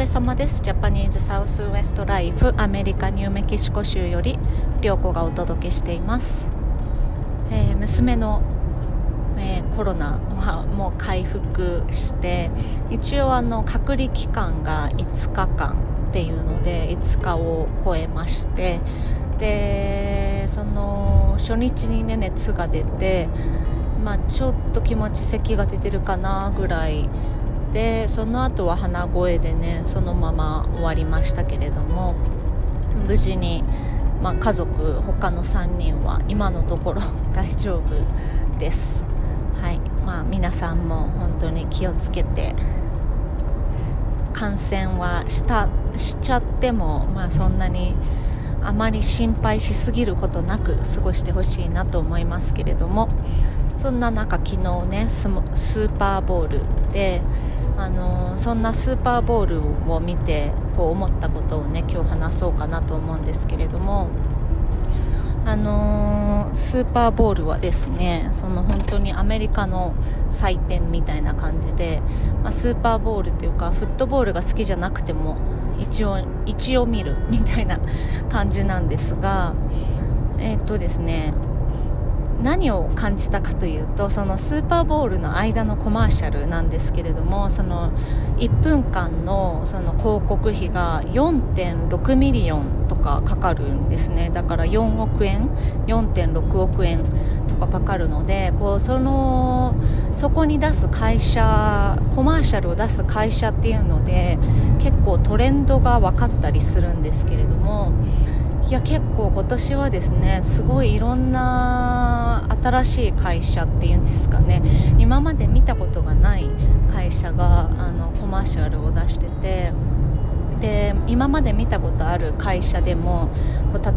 れ様です。ジャパニーズサウスウエストライフアメリカニューメキシコ州より涼子がお届けしています、えー、娘の、えー、コロナはもう回復して一応あの隔離期間が5日間っていうので5日を超えましてでその初日にね熱が出てまあ、ちょっと気持ち咳が出てるかなぐらいでその後は鼻声でねそのまま終わりましたけれども無事に、まあ、家族他の3人は今のところ 大丈夫です。はい。まあ皆さんも本当に気をつけて感染はしたしちゃっても、まあ、そんなにあまり心配しすぎることなく過ごしてほしいなと思いますけれどもそんな中昨日ねスーパーボールであのそんなスーパーボールを見てこう思ったことをね今日話そうかなと思うんですけれどもあのスーパーボールはですねその本当にアメリカの祭典みたいな感じで、まあ、スーパーボールというかフットボールが好きじゃなくても一応一応見るみたいな感じなんですがえー、っとですね何を感じたかというとそのスーパーボールの間のコマーシャルなんですけれどもその1分間のその広告費が4.6 million とかかかるんですね。だから4億円4.6億円とかかかるのでこうそのそこに出す会社コマーシャルを出す会社っていうので結構トレンドが分かったりするんですけれどもいや結構今年はですねすごいいろんな新しい会社っていうんですかね今まで見たことがない会社があのコマーシャルを出しててで今まで見たことある会社でも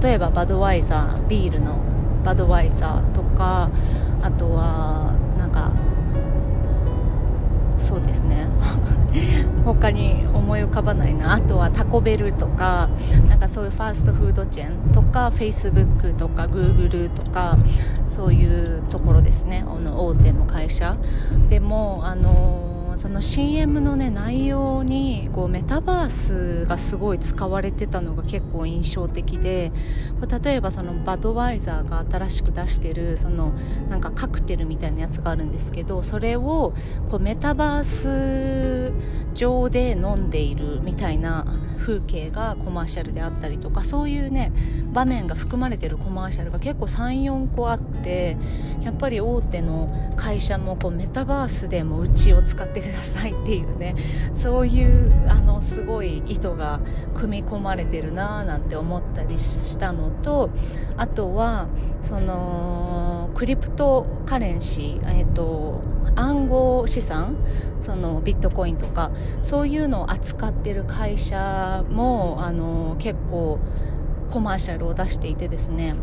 例えばバドワイザービールのバドワイザーとかあとはなんかそうですね。他に思い浮かばないな。あとはタコベルとかなんかそういうファーストフードチェーンとかフェイスブックとかグーグルとかそういうところですね。あの大手の会社。でもあのその CM の、ね、内容にこうメタバースがすごい使われてたのが結構印象的で例えばそのバドワイザーが新しく出してるそのなんかカクテルみたいなやつがあるんですけどそれをこうメタバース上で飲んでいるみたいな風景がコマーシャルであったりとかそういうね場面が含まれてるコマーシャルが結構34個あってやっぱり大手の会社もこうメタバースでもうちを使ってくださいっていうねそういうあのすごい意図が組み込まれてるなーなんて思ったりしたのとあとはそのクリプトカレンシー、えっ、ー、と暗号資産そのビットコインとかそういうのを扱ってる会社もあの結構コマーシャルを出していてですね。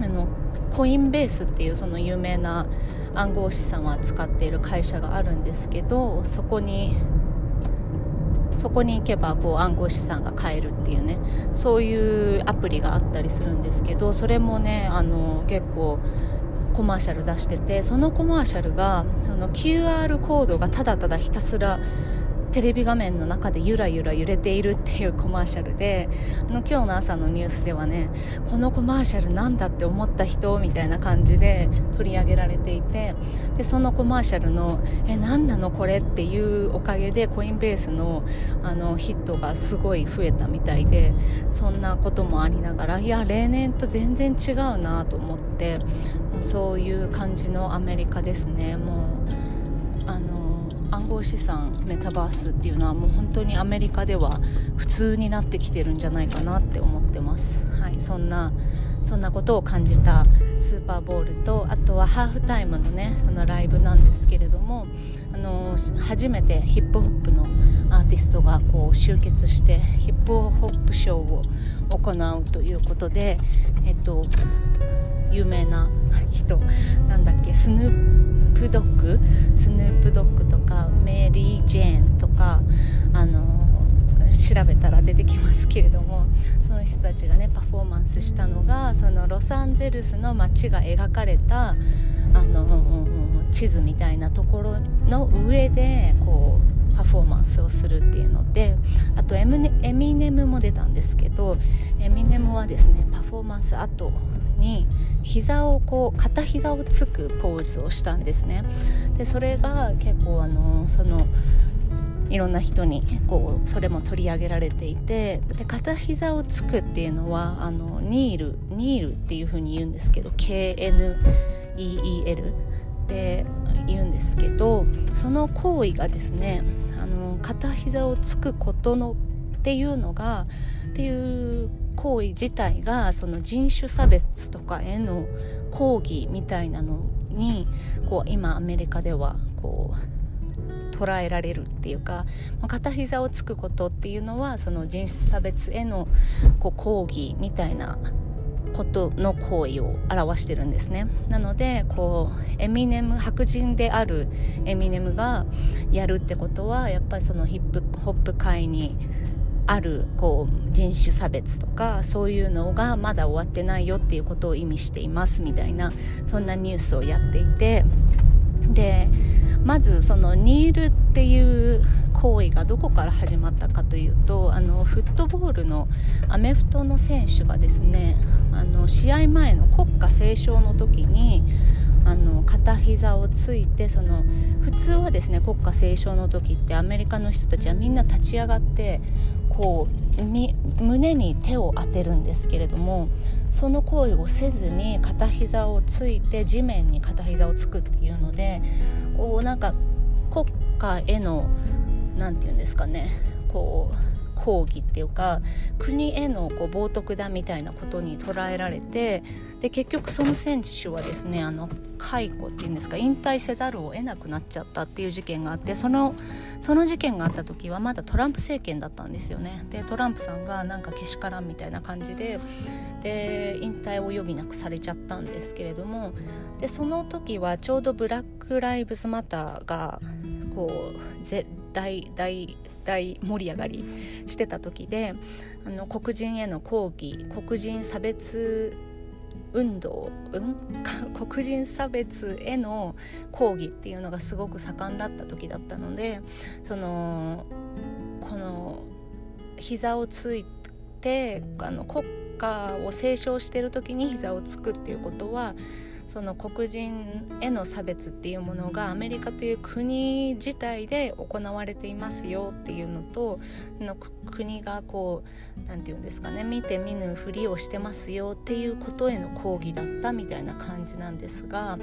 あのコインベースっていうその有名な暗号資産を扱っている会社があるんですけどそこにそこに行けばこう暗号資産が買えるっていうねそういうアプリがあったりするんですけどそれもねあの結構コマーシャル出しててそのコマーシャルがその QR コードがただただひたすらテレビ画面の中でゆらゆら揺れているっていうコマーシャルであの今日の朝のニュースではねこのコマーシャルなんだって思った人みたいな感じで取り上げられていてでそのコマーシャルのえ何なのこれっていうおかげでコインベースのあのヒットがすごい増えたみたいでそんなこともありながらいや例年と全然違うなと思ってそういう感じのアメリカですね。もう暗号資産メタバースっていうのはもう本当にアメリカでは普通になってきてるんじゃないかなって思ってます、はい、そんなそんなことを感じたスーパーボールとあとはハーフタイムのねそのライブなんですけれどもあの初めてヒップホップのアーティストがこう集結してヒップホップショーを行うということで、えっと、有名な人なんだっけスヌーププドッグスヌープドッグとかメリー・ジェーンとかあの調べたら出てきますけれどもその人たちがねパフォーマンスしたのがそのロサンゼルスの街が描かれたあの地図みたいなところの上でこうパフォーマンスをするっていうのであとエミネムも出たんですけどエミネムはですねパフォーマンス後に膝をこう片膝をつくポーズをしたんですね。でそれが結構あのそのいろんな人にこうそれも取り上げられていてで片膝をつくっていうのはあのニールニールっていうふうに言うんですけど KNEEL って言うんですけどその行為がですねあの片膝をつくことのっていうのがっていう行為自体がその人種差別とかへの抗議みたいなのにこう今アメリカではこう捉えられるっていうか片膝をつくことっていうのはその人種差別へのこう抗議みたいなことの行為を表してるんですね。なのでこうエミネム白人であるエミネムがやるってことはやっぱりそのヒップホップ界にあるこう人種差別とかそういうのがまだ終わってないよっていうことを意味していますみたいなそんなニュースをやっていて。でまずそのニールっていう行為がどこから始まったかというとあのフットボールのアメフトの選手がですねあの試合前の国歌斉唱の時にあの片膝をついてその普通はですね国歌斉唱の時ってアメリカの人たちはみんな立ち上がってこう胸に手を当てるんですけれどもその行為をせずに片膝をついて地面に片膝をつくっていうのでこうなんか国家への何て言うんですかねこう抗議っていうか国へのこう冒涜だみたいなことに捉えられてで結局その選手はですねあの解雇っていうんですか引退せざるを得なくなっちゃったっていう事件があってそのその事件があった時はまだトランプ政権だったんですよねでトランプさんがなんかけしからんみたいな感じでで引退を余儀なくされちゃったんですけれどもでその時はちょうどブラック・ライブズ・マターがこう大大大盛り上がりしてた時であの黒人への抗議黒人差別運動、うん、黒人差別への抗議っていうのがすごく盛んだった時だったのでそのこの膝をついてあの国歌を斉唱してる時に膝をつくっていうことはその黒人への差別っていうものがアメリカという国自体で行われていますよっていうのとの国がこう何て言うんですかね見て見ぬふりをしてますよっていうことへの抗議だったみたいな感じなんですが、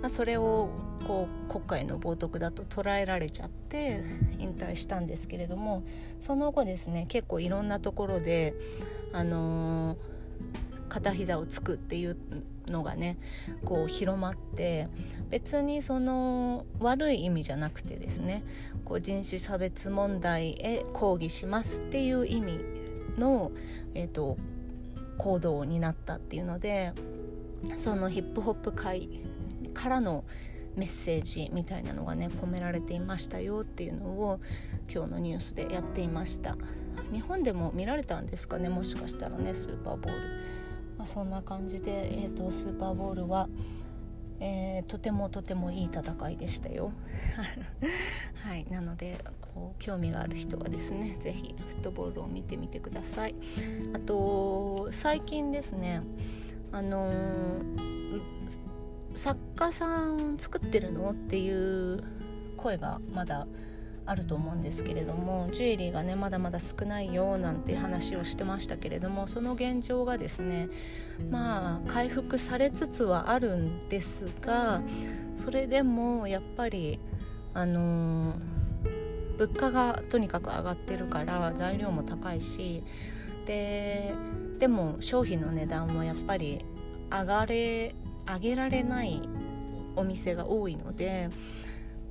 まあ、それをこう国家への冒涜だと捉えられちゃって引退したんですけれどもその後ですね結構いろんなところであのー片膝をつくっていうのがねこう広まって別にその悪い意味じゃなくてですねこう人種差別問題へ抗議しますっていう意味の、えーと、行動になったっていうのでそのヒップホップ界からのメッセージみたいなのがね込められていましたよっていうのを今日のニュースでやっていました。日本でも見られたんですかね？もしかしたらねスーパーボール。まあ、そんな感じで、えーと、スーパーボールは、えー、とてもとてもいい戦いでしたよ。はいなのでこう興味がある人はですね是非フットボールを見てみてください。あと最近ですねあのー、作家さん作ってるの？っていう声がまだあると思うんですけれどもジュエリーがねまだまだ少ないよなんて話をしてましたけれどもその現状がですねまあ回復されつつはあるんですがそれでもやっぱりあのー、物価がとにかく上がってるから材料も高いしででも商品の値段もやっぱり上がれ上げられないお店が多いので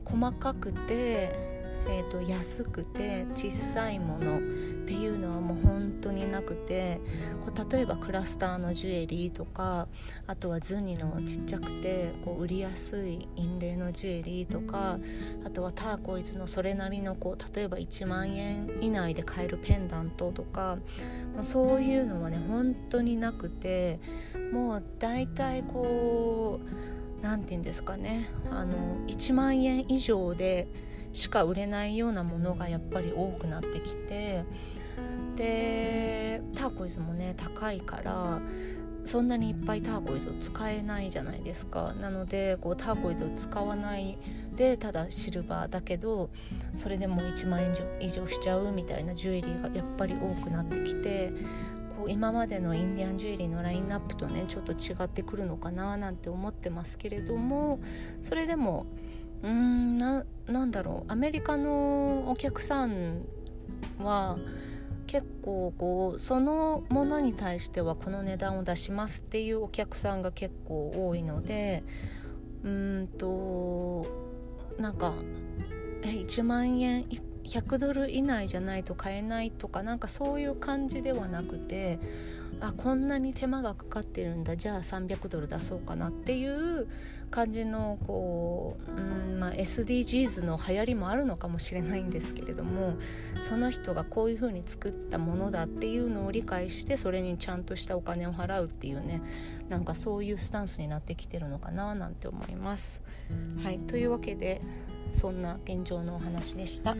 細かくてえーと、安くて小さいものっていうのはもう本当になくてこう例えばクラスターのジュエリーとかあとはズニのちっちゃくてこう売りやすい印霊のジュエリーとかあとはターコイズのそれなりのこう例えば1万円以内で買えるペンダントとかもうそういうのはね本当になくてもう大体こう何て言うんですかねあの1万円以上でしか売れないようなものがやっぱり多くなってきてでターコイズもね高いからそんなにいっぱいターコイズを使えないじゃないですか。なのでこうターコイズを使わないでただシルバーだけどそれでも1万円以上しちゃうみたいなジュエリーがやっぱり多くなってきてこう今までのインディアンジュエリーのラインナップとねちょっと違ってくるのかななんて思ってますけれどもそれでもうーんなんだろう。アメリカのお客さんは結構こうそのものに対してはこの値段を出しますっていうお客さんが結構多いのでうんとなんかえ1万円100ドル以内じゃないと買えないとかなんかそういう感じではなくてあこんなに手間がかかってるんだじゃあ300ドル出そうかなっていう感じのこう、うんまあ、SDGs の流行りもあるのかもしれないんですけれどもその人がこういうふうに作ったものだっていうのを理解してそれにちゃんとしたお金を払うっていうねなんかそういうスタンスになってきてるのかななんて思います。はいというわけでそんな現状のお話でした。